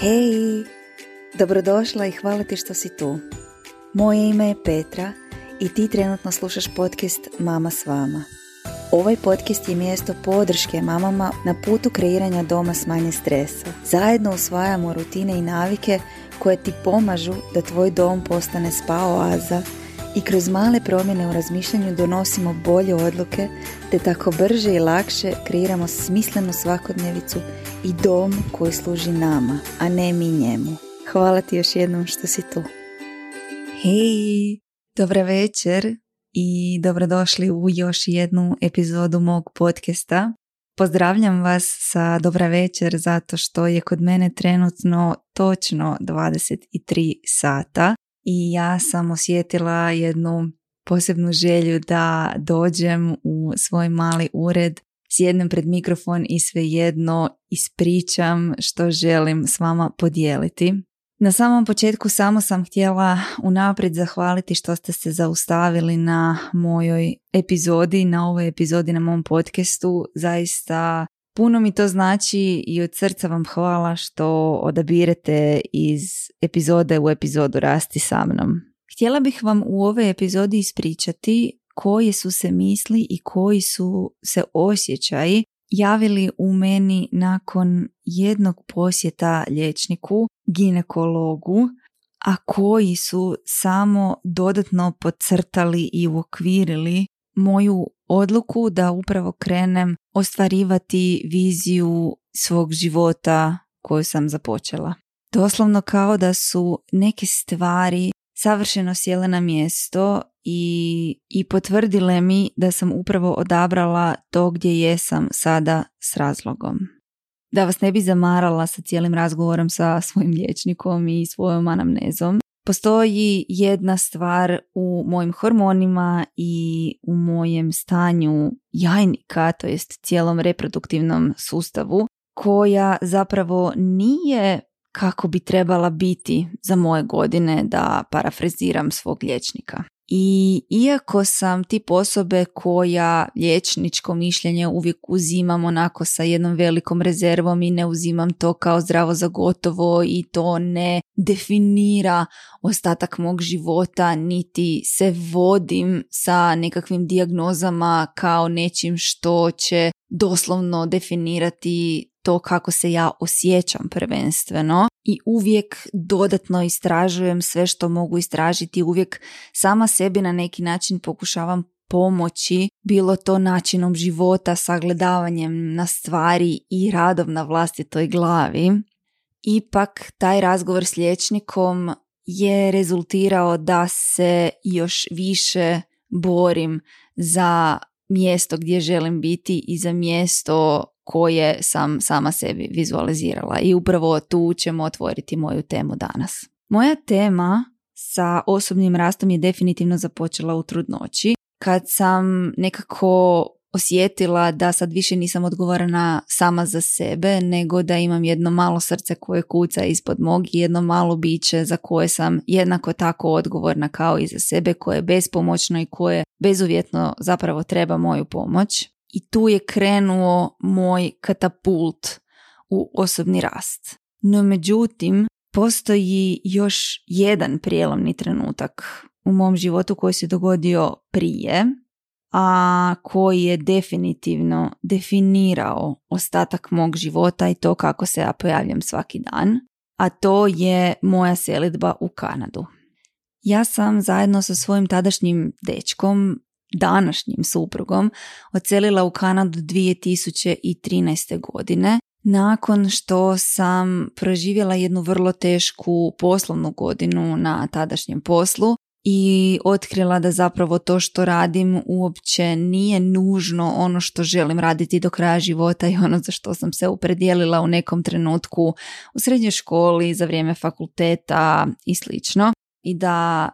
Hej, dobrodošla i hvala ti što si tu. Moje ime je Petra i ti trenutno slušaš podcast Mama s vama. Ovaj podcast je mjesto podrške mamama na putu kreiranja doma s manje stresa. Zajedno usvajamo rutine i navike koje ti pomažu da tvoj dom postane spa oaza i kroz male promjene u razmišljanju donosimo bolje odluke te tako brže i lakše kreiramo smislenu svakodnevicu i dom koji služi nama, a ne mi njemu. Hvala ti još jednom što si tu. Hej, dobra večer i dobrodošli u još jednu epizodu mog podcasta. Pozdravljam vas sa dobra večer zato što je kod mene trenutno točno 23 sata i ja sam osjetila jednu posebnu želju da dođem u svoj mali ured, sjednem pred mikrofon i svejedno ispričam što želim s vama podijeliti. Na samom početku samo sam htjela unaprijed zahvaliti što ste se zaustavili na mojoj epizodi, na ovoj epizodi na mom podcastu. Zaista Puno mi to znači i od srca vam hvala što odabirete iz epizode u epizodu Rasti sa mnom. Htjela bih vam u ovoj epizodi ispričati koje su se misli i koji su se osjećaji javili u meni nakon jednog posjeta liječniku, ginekologu, a koji su samo dodatno podcrtali i uokvirili moju odluku da upravo krenem ostvarivati viziju svog života koju sam započela. Doslovno kao da su neke stvari savršeno sjele na mjesto i, i potvrdile mi da sam upravo odabrala to gdje jesam sada s razlogom. Da vas ne bi zamarala sa cijelim razgovorom sa svojim liječnikom i svojom anamnezom, Postoji jedna stvar u mojim hormonima i u mojem stanju jajnika, to jest cijelom reproduktivnom sustavu, koja zapravo nije kako bi trebala biti za moje godine da parafraziram svog liječnika. I iako sam tip osobe koja liječničko mišljenje uvijek uzimam onako sa jednom velikom rezervom i ne uzimam to kao zdravo za gotovo i to ne definira ostatak mog života niti se vodim sa nekakvim dijagnozama kao nečim što će doslovno definirati to kako se ja osjećam prvenstveno i uvijek dodatno istražujem sve što mogu istražiti, uvijek sama sebi na neki način pokušavam pomoći, bilo to načinom života, sagledavanjem na stvari i radom na vlastitoj glavi. Ipak taj razgovor s liječnikom je rezultirao da se još više borim za mjesto gdje želim biti i za mjesto koje sam sama sebi vizualizirala i upravo tu ćemo otvoriti moju temu danas. Moja tema sa osobnim rastom je definitivno započela u trudnoći kad sam nekako osjetila da sad više nisam odgovorena sama za sebe, nego da imam jedno malo srce koje kuca ispod mog i jedno malo biće za koje sam jednako tako odgovorna kao i za sebe, koje je bespomoćno i koje bezuvjetno zapravo treba moju pomoć i tu je krenuo moj katapult u osobni rast. No međutim, postoji još jedan prijelomni trenutak u mom životu koji se dogodio prije, a koji je definitivno definirao ostatak mog života i to kako se ja pojavljam svaki dan, a to je moja selidba u Kanadu. Ja sam zajedno sa svojim tadašnjim dečkom današnjim suprugom odselila u Kanadu 2013. godine nakon što sam proživjela jednu vrlo tešku poslovnu godinu na tadašnjem poslu i otkrila da zapravo to što radim uopće nije nužno ono što želim raditi do kraja života i ono za što sam se upredijelila u nekom trenutku u srednjoj školi, za vrijeme fakulteta i slično. I da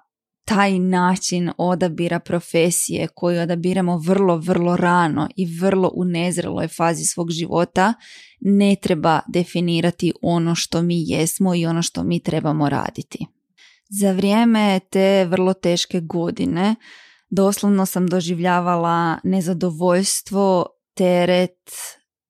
taj način odabira profesije koju odabiramo vrlo, vrlo rano i vrlo u nezreloj fazi svog života ne treba definirati ono što mi jesmo i ono što mi trebamo raditi. Za vrijeme te vrlo teške godine doslovno sam doživljavala nezadovoljstvo, teret,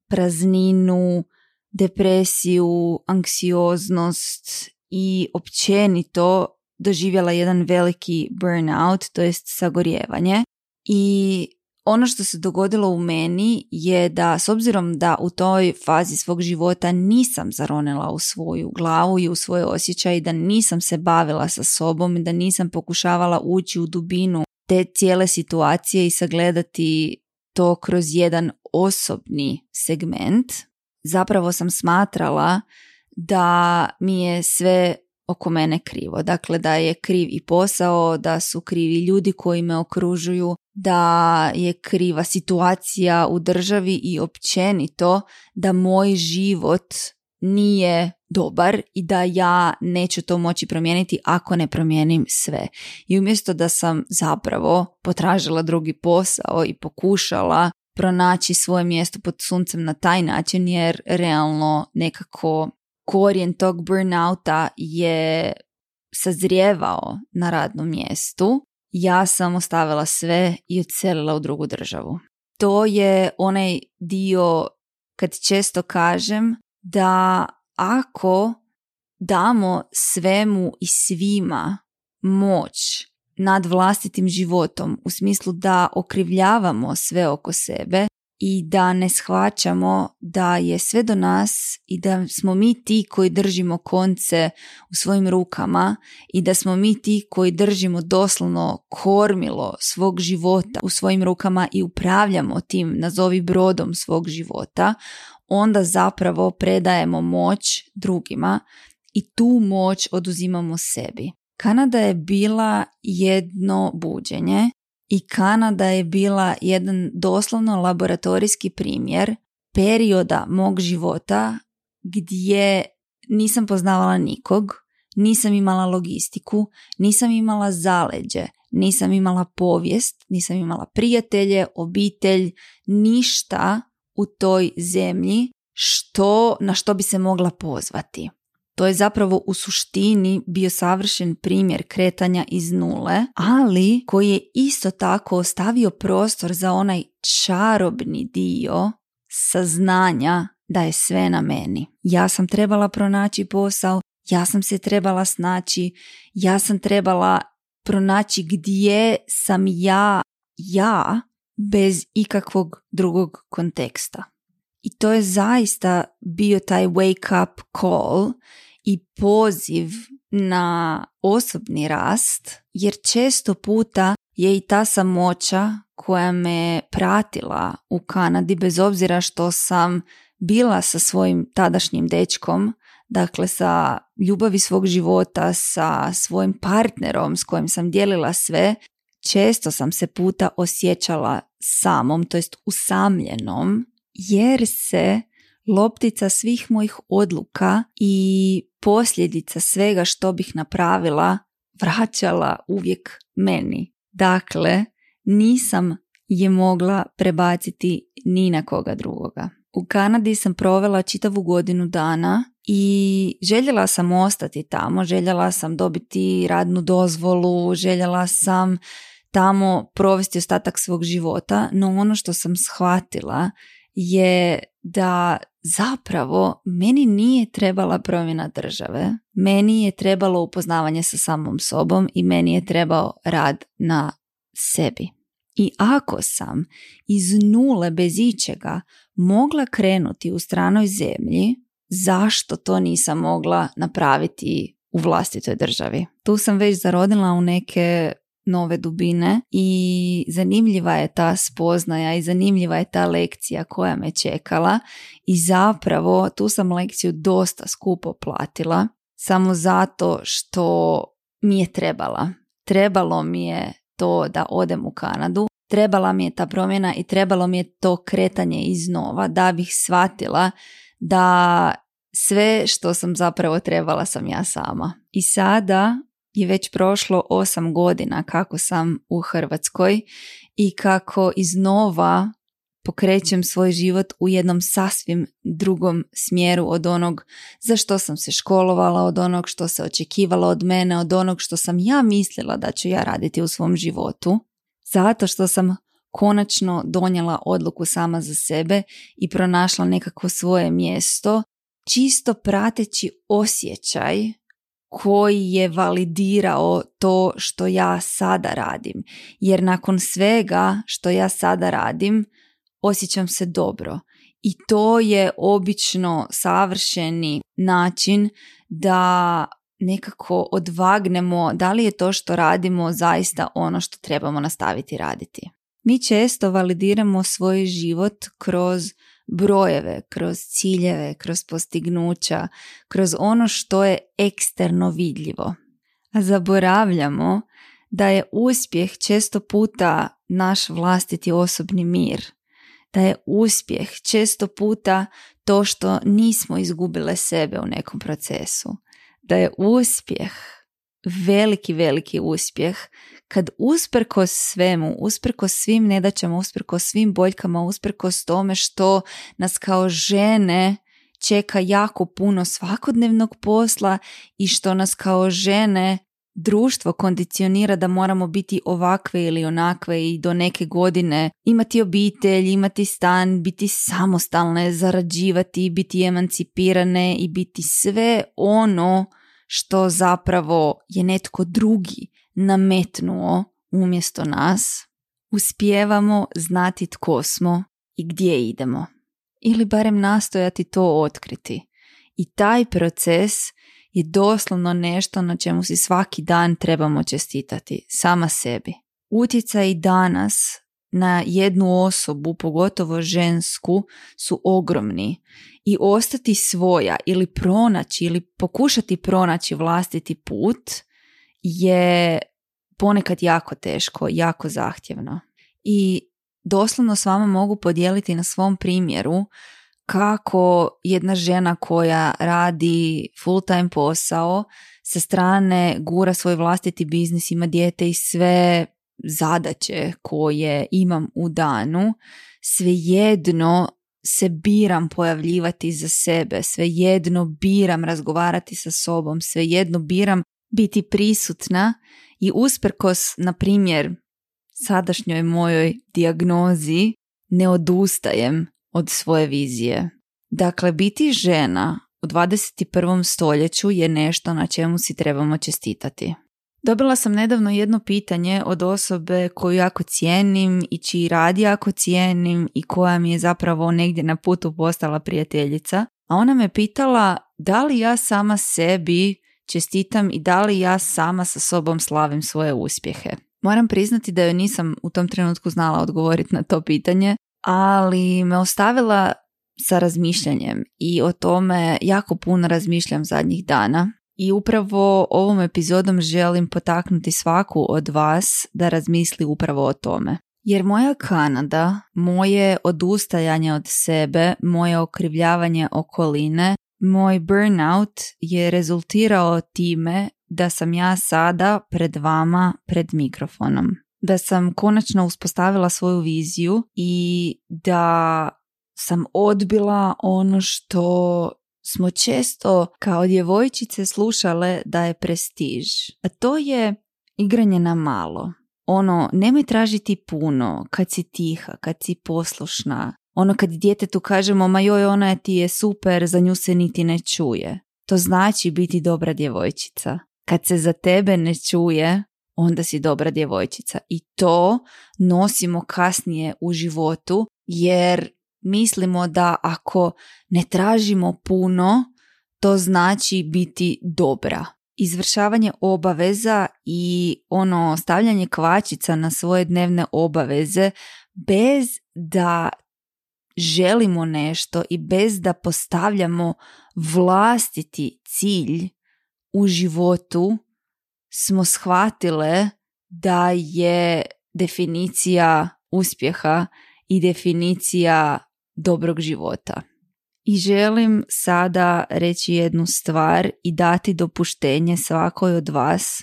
prazninu, depresiju, anksioznost i općenito doživjela jedan veliki burnout, to jest sagorjevanje. I ono što se dogodilo u meni je da s obzirom da u toj fazi svog života nisam zaronila u svoju glavu i u svoje osjećaje da nisam se bavila sa sobom i da nisam pokušavala ući u dubinu te cijele situacije i sagledati to kroz jedan osobni segment, zapravo sam smatrala da mi je sve oko mene krivo. Dakle, da je kriv i posao, da su krivi ljudi koji me okružuju, da je kriva situacija u državi i općenito da moj život nije dobar i da ja neću to moći promijeniti ako ne promijenim sve. I umjesto da sam zapravo potražila drugi posao i pokušala pronaći svoje mjesto pod suncem na taj način jer realno nekako korijen tog burnouta je sazrijevao na radnom mjestu, ja sam ostavila sve i odselila u drugu državu. To je onaj dio kad često kažem da ako damo svemu i svima moć nad vlastitim životom u smislu da okrivljavamo sve oko sebe i da ne shvaćamo da je sve do nas i da smo mi ti koji držimo konce u svojim rukama i da smo mi ti koji držimo doslovno kormilo svog života u svojim rukama i upravljamo tim nazovi brodom svog života, onda zapravo predajemo moć drugima i tu moć oduzimamo sebi. Kanada je bila jedno buđenje i Kanada je bila jedan doslovno laboratorijski primjer perioda mog života gdje nisam poznavala nikog, nisam imala logistiku, nisam imala zaleđe, nisam imala povijest, nisam imala prijatelje, obitelj, ništa u toj zemlji što, na što bi se mogla pozvati. To je zapravo u suštini bio savršen primjer kretanja iz nule, ali koji je isto tako ostavio prostor za onaj čarobni dio saznanja da je sve na meni. Ja sam trebala pronaći posao, ja sam se trebala snaći, ja sam trebala pronaći gdje sam ja, ja, bez ikakvog drugog konteksta. I to je zaista bio taj wake up call i poziv na osobni rast, jer često puta je i ta samoća koja me pratila u Kanadi, bez obzira što sam bila sa svojim tadašnjim dečkom, dakle sa ljubavi svog života, sa svojim partnerom s kojim sam dijelila sve, često sam se puta osjećala samom, to jest usamljenom, jer se loptica svih mojih odluka i posljedica svega što bih napravila vraćala uvijek meni. Dakle, nisam je mogla prebaciti ni na koga drugoga. U Kanadi sam provela čitavu godinu dana i željela sam ostati tamo, željela sam dobiti radnu dozvolu, željela sam tamo provesti ostatak svog života, no ono što sam shvatila je da zapravo meni nije trebala promjena države, meni je trebalo upoznavanje sa samom sobom i meni je trebao rad na sebi. I ako sam iz nule bez ičega mogla krenuti u stranoj zemlji, zašto to nisam mogla napraviti u vlastitoj državi? Tu sam već zarodila u neke nove dubine i zanimljiva je ta spoznaja i zanimljiva je ta lekcija koja me čekala i zapravo tu sam lekciju dosta skupo platila samo zato što mi je trebala. Trebalo mi je to da odem u Kanadu, trebala mi je ta promjena i trebalo mi je to kretanje iznova da bih shvatila da sve što sam zapravo trebala sam ja sama. I sada je već prošlo osam godina kako sam u Hrvatskoj i kako iznova pokrećem svoj život u jednom sasvim drugom smjeru od onog za što sam se školovala, od onog što se očekivalo od mene, od onog što sam ja mislila da ću ja raditi u svom životu, zato što sam konačno donijela odluku sama za sebe i pronašla nekako svoje mjesto čisto prateći osjećaj koji je validirao to što ja sada radim. Jer nakon svega što ja sada radim, osjećam se dobro. I to je obično savršeni način da nekako odvagnemo da li je to što radimo zaista ono što trebamo nastaviti raditi. Mi često validiramo svoj život kroz brojeve, kroz ciljeve, kroz postignuća, kroz ono što je eksterno vidljivo. A zaboravljamo da je uspjeh često puta naš vlastiti osobni mir, da je uspjeh često puta to što nismo izgubile sebe u nekom procesu, da je uspjeh veliki, veliki uspjeh kad usprkos svemu, usprkos svim nedaćama, usprkos svim boljkama, usprkos tome što nas kao žene čeka jako puno svakodnevnog posla i što nas kao žene društvo kondicionira da moramo biti ovakve ili onakve i do neke godine imati obitelj, imati stan, biti samostalne, zarađivati, biti emancipirane i biti sve ono što zapravo je netko drugi nametnuo umjesto nas, uspijevamo znati tko smo i gdje idemo. Ili barem nastojati to otkriti. I taj proces je doslovno nešto na čemu si svaki dan trebamo čestitati, sama sebi. Utjecaj danas na jednu osobu, pogotovo žensku, su ogromni i ostati svoja ili pronaći ili pokušati pronaći vlastiti put je ponekad jako teško, jako zahtjevno. I doslovno s vama mogu podijeliti na svom primjeru kako jedna žena koja radi full time posao sa strane gura svoj vlastiti biznis, ima dijete i sve zadaće koje imam u danu, svejedno se biram pojavljivati za sebe, svejedno biram razgovarati sa sobom, svejedno biram biti prisutna i usprkos, na primjer, sadašnjoj mojoj dijagnozi ne odustajem od svoje vizije. Dakle, biti žena u 21. stoljeću je nešto na čemu si trebamo čestitati. Dobila sam nedavno jedno pitanje od osobe koju jako cijenim i čiji rad jako cijenim i koja mi je zapravo negdje na putu postala prijateljica. A ona me pitala da li ja sama sebi čestitam i da li ja sama sa sobom slavim svoje uspjehe. Moram priznati da joj nisam u tom trenutku znala odgovoriti na to pitanje, ali me ostavila sa razmišljanjem i o tome jako puno razmišljam zadnjih dana i upravo ovom epizodom želim potaknuti svaku od vas da razmisli upravo o tome. Jer moja Kanada, moje odustajanje od sebe, moje okrivljavanje okoline, moj burnout je rezultirao time da sam ja sada pred vama pred mikrofonom. Da sam konačno uspostavila svoju viziju i da sam odbila ono što smo često kao djevojčice slušale da je prestiž. A to je igranje na malo. Ono, nemoj tražiti puno kad si tiha, kad si poslušna. Ono kad djetetu kažemo, ma joj, ona ti je super, za nju se niti ne čuje. To znači biti dobra djevojčica. Kad se za tebe ne čuje, onda si dobra djevojčica. I to nosimo kasnije u životu, jer mislimo da ako ne tražimo puno, to znači biti dobra. Izvršavanje obaveza i ono stavljanje kvačica na svoje dnevne obaveze bez da želimo nešto i bez da postavljamo vlastiti cilj u životu smo shvatile da je definicija uspjeha i definicija dobrog života. I želim sada reći jednu stvar i dati dopuštenje svakoj od vas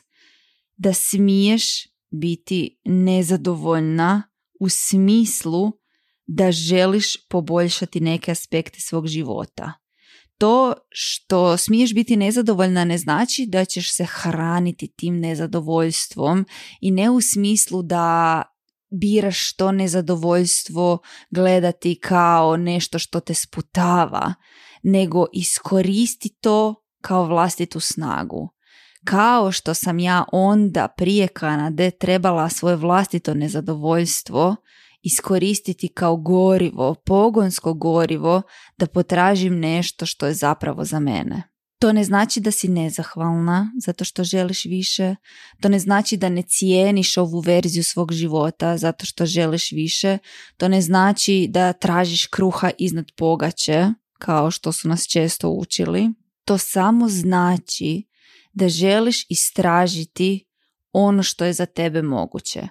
da smiješ biti nezadovoljna u smislu da želiš poboljšati neke aspekte svog života. To što smiješ biti nezadovoljna ne znači da ćeš se hraniti tim nezadovoljstvom i ne u smislu da biraš to nezadovoljstvo gledati kao nešto što te sputava, nego iskoristi to kao vlastitu snagu. Kao što sam ja onda prije Kanade trebala svoje vlastito nezadovoljstvo iskoristiti kao gorivo, pogonsko gorivo, da potražim nešto što je zapravo za mene. To ne znači da si nezahvalna zato što želiš više. To ne znači da ne cijeniš ovu verziju svog života zato što želiš više. To ne znači da tražiš kruha iznad pogače kao što su nas često učili. To samo znači da želiš istražiti ono što je za tebe moguće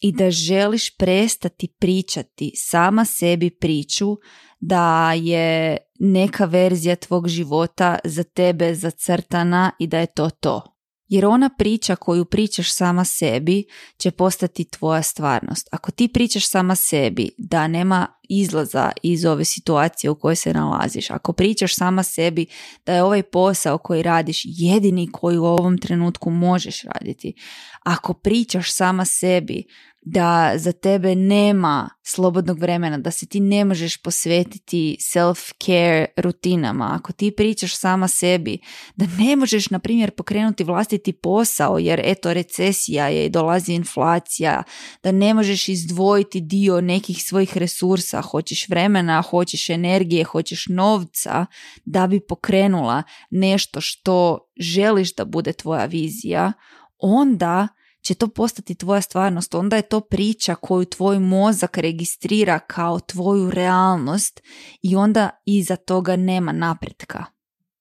i da želiš prestati pričati sama sebi priču da je neka verzija tvog života za tebe zacrtana i da je to to. Jer ona priča koju pričaš sama sebi će postati tvoja stvarnost. Ako ti pričaš sama sebi da nema izlaza iz ove situacije u kojoj se nalaziš, ako pričaš sama sebi da je ovaj posao koji radiš jedini koji u ovom trenutku možeš raditi, ako pričaš sama sebi da za tebe nema slobodnog vremena, da se ti ne možeš posvetiti self-care rutinama, ako ti pričaš sama sebi, da ne možeš, na primjer, pokrenuti vlastiti posao, jer eto, recesija je, dolazi inflacija, da ne možeš izdvojiti dio nekih svojih resursa, hoćeš vremena, hoćeš energije, hoćeš novca, da bi pokrenula nešto što želiš da bude tvoja vizija, onda će to postati tvoja stvarnost, onda je to priča koju tvoj mozak registrira kao tvoju realnost i onda iza toga nema napretka.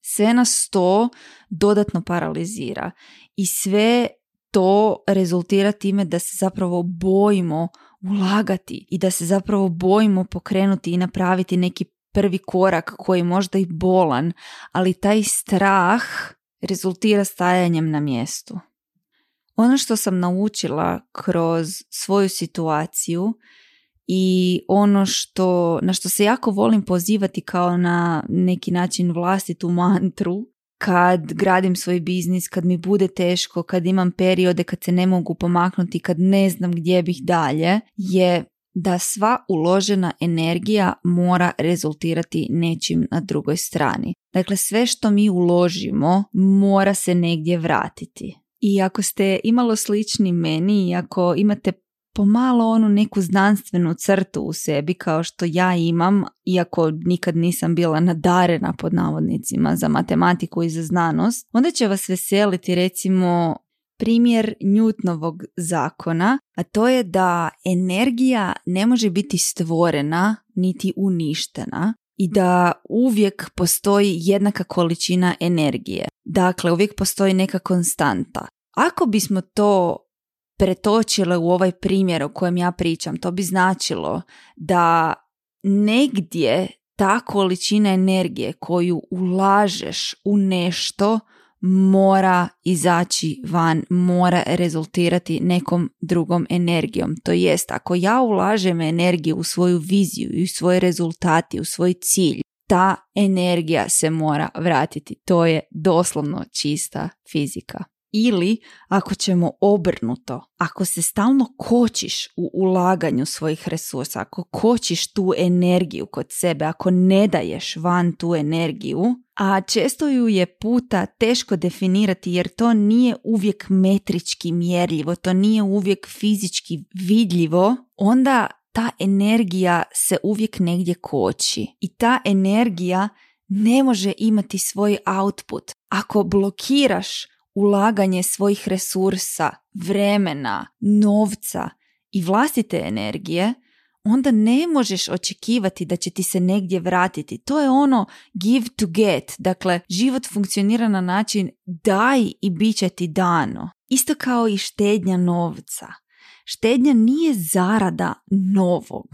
Sve nas to dodatno paralizira i sve to rezultira time da se zapravo bojimo ulagati i da se zapravo bojimo pokrenuti i napraviti neki prvi korak koji je možda i bolan, ali taj strah rezultira stajanjem na mjestu. Ono što sam naučila kroz svoju situaciju i ono što, na što se jako volim pozivati kao na neki način vlastitu mantru kad gradim svoj biznis, kad mi bude teško, kad imam periode kad se ne mogu pomaknuti, kad ne znam gdje bih dalje, je da sva uložena energija mora rezultirati nečim na drugoj strani. Dakle, sve što mi uložimo mora se negdje vratiti. I ako ste imalo slični meni i ako imate pomalo onu neku znanstvenu crtu u sebi kao što ja imam, iako nikad nisam bila nadarena pod navodnicima za matematiku i za znanost, onda će vas veseliti recimo primjer Newtonovog zakona, a to je da energija ne može biti stvorena niti uništena i da uvijek postoji jednaka količina energije. Dakle, uvijek postoji neka konstanta. Ako bismo to pretočile u ovaj primjer o kojem ja pričam, to bi značilo da negdje ta količina energije koju ulažeš u nešto mora izaći van, mora rezultirati nekom drugom energijom. To jest, ako ja ulažem energiju u svoju viziju i u svoje rezultati, u svoj cilj, ta energija se mora vratiti. To je doslovno čista fizika. Ili ako ćemo obrnuto, ako se stalno kočiš u ulaganju svojih resursa, ako kočiš tu energiju kod sebe, ako ne daješ van tu energiju, a često ju je puta teško definirati jer to nije uvijek metrički mjerljivo, to nije uvijek fizički vidljivo, onda ta energija se uvijek negdje koči i ta energija ne može imati svoj output. Ako blokiraš ulaganje svojih resursa, vremena, novca i vlastite energije, onda ne možeš očekivati da će ti se negdje vratiti. To je ono give to get. Dakle, život funkcionira na način daj i bit će ti dano. Isto kao i štednja novca. Štednja nije zarada novog.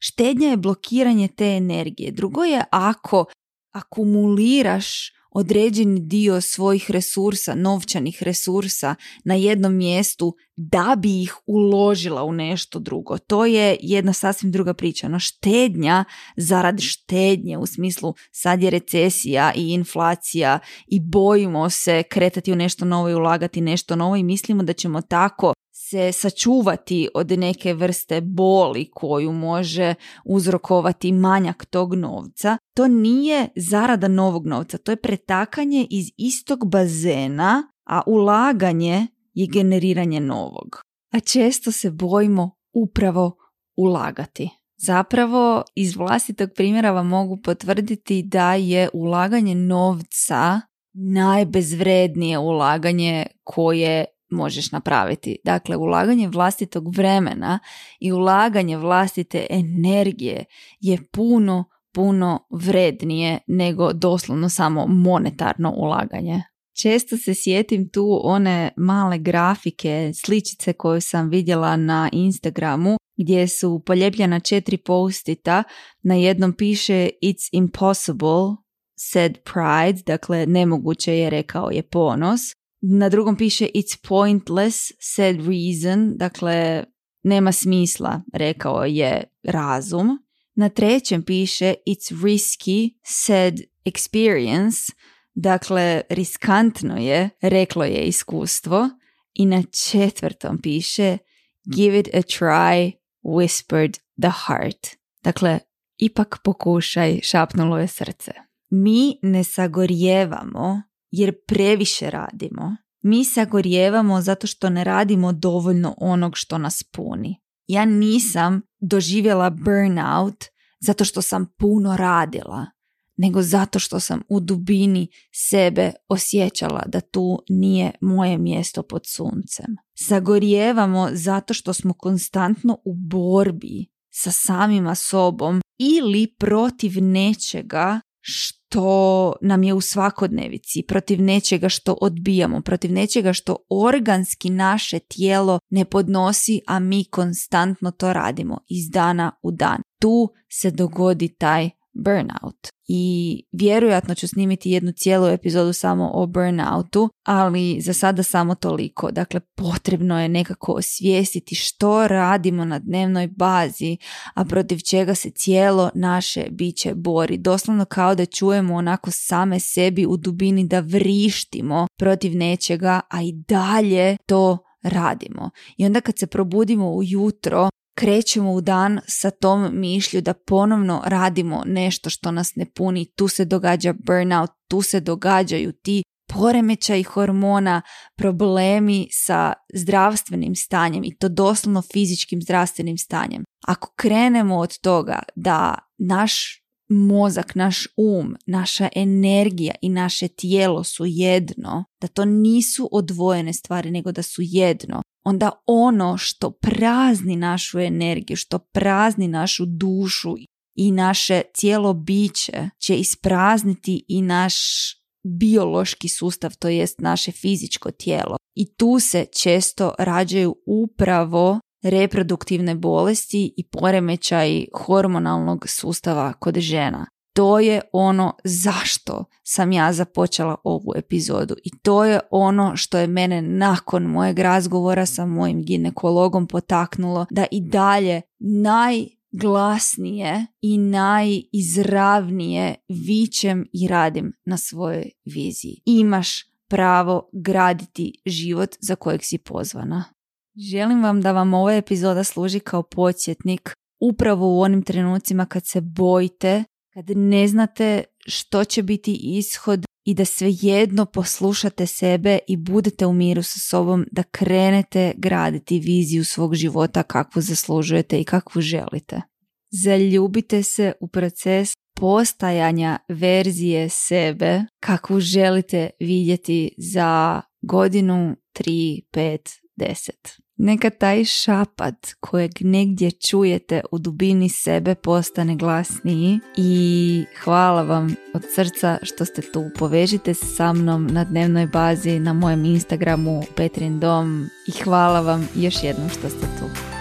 Štednja je blokiranje te energije. Drugo je ako akumuliraš određeni dio svojih resursa, novčanih resursa na jednom mjestu da bi ih uložila u nešto drugo. To je jedna sasvim druga priča. No štednja zarad štednje u smislu sad je recesija i inflacija i bojimo se kretati u nešto novo i ulagati nešto novo i mislimo da ćemo tako se sačuvati od neke vrste boli koju može uzrokovati manjak tog novca, to nije zarada novog novca, to je pretakanje iz istog bazena, a ulaganje je generiranje novog. A često se bojimo upravo ulagati. Zapravo, iz vlastitog primjera vam mogu potvrditi da je ulaganje novca najbezvrednije ulaganje koje možeš napraviti. Dakle, ulaganje vlastitog vremena i ulaganje vlastite energije je puno, puno vrednije nego doslovno samo monetarno ulaganje. Često se sjetim tu one male grafike, sličice koje sam vidjela na Instagramu gdje su poljepljena četiri postita. Na jednom piše It's impossible, said pride, dakle nemoguće je rekao je ponos. Na drugom piše It's pointless, said reason, dakle nema smisla, rekao je razum. Na trećem piše It's risky, said experience, dakle riskantno je, reklo je iskustvo. I na četvrtom piše Give it a try, whispered the heart. Dakle, ipak pokušaj, šapnulo je srce. Mi ne sagorjevamo jer previše radimo. Mi sagorjevamo zato što ne radimo dovoljno onog što nas puni. Ja nisam doživjela burnout zato što sam puno radila, nego zato što sam u dubini sebe osjećala da tu nije moje mjesto pod suncem. Sagorjevamo zato što smo konstantno u borbi sa samima sobom ili protiv nečega što nam je u svakodnevici, protiv nečega što odbijamo, protiv nečega što organski naše tijelo ne podnosi, a mi konstantno to radimo iz dana u dan. Tu se dogodi taj burnout. I vjerojatno ću snimiti jednu cijelu epizodu samo o burnoutu, ali za sada samo toliko. Dakle, potrebno je nekako osvijestiti što radimo na dnevnoj bazi, a protiv čega se cijelo naše biće bori. Doslovno kao da čujemo onako same sebi u dubini da vrištimo protiv nečega, a i dalje to radimo. I onda kad se probudimo ujutro, krećemo u dan sa tom mišlju da ponovno radimo nešto što nas ne puni, tu se događa burnout, tu se događaju ti poremećaj hormona, problemi sa zdravstvenim stanjem i to doslovno fizičkim zdravstvenim stanjem. Ako krenemo od toga da naš mozak, naš um, naša energija i naše tijelo su jedno, da to nisu odvojene stvari, nego da su jedno, onda ono što prazni našu energiju, što prazni našu dušu i naše cijelo biće će isprazniti i naš biološki sustav, to jest naše fizičko tijelo. I tu se često rađaju upravo reproduktivne bolesti i poremećaj hormonalnog sustava kod žena. To je ono zašto sam ja započela ovu epizodu i to je ono što je mene nakon mojeg razgovora sa mojim ginekologom potaknulo da i dalje najglasnije i najizravnije vićem i radim na svojoj viziji. Imaš pravo graditi život za kojeg si pozvana. Želim vam da vam ova epizoda služi kao podsjetnik upravo u onim trenucima kad se bojite, kad ne znate što će biti ishod i da svejedno poslušate sebe i budete u miru sa sobom da krenete graditi viziju svog života kakvu zaslužujete i kakvu želite. Zaljubite se u proces postajanja verzije sebe kakvu želite vidjeti za godinu, tri, pet, deset. Neka taj šapat kojeg negdje čujete u dubini sebe postane glasniji i hvala vam od srca što ste tu. Povežite se sa mnom na dnevnoj bazi na mojem Instagramu Petrin Dom i hvala vam još jednom što ste tu.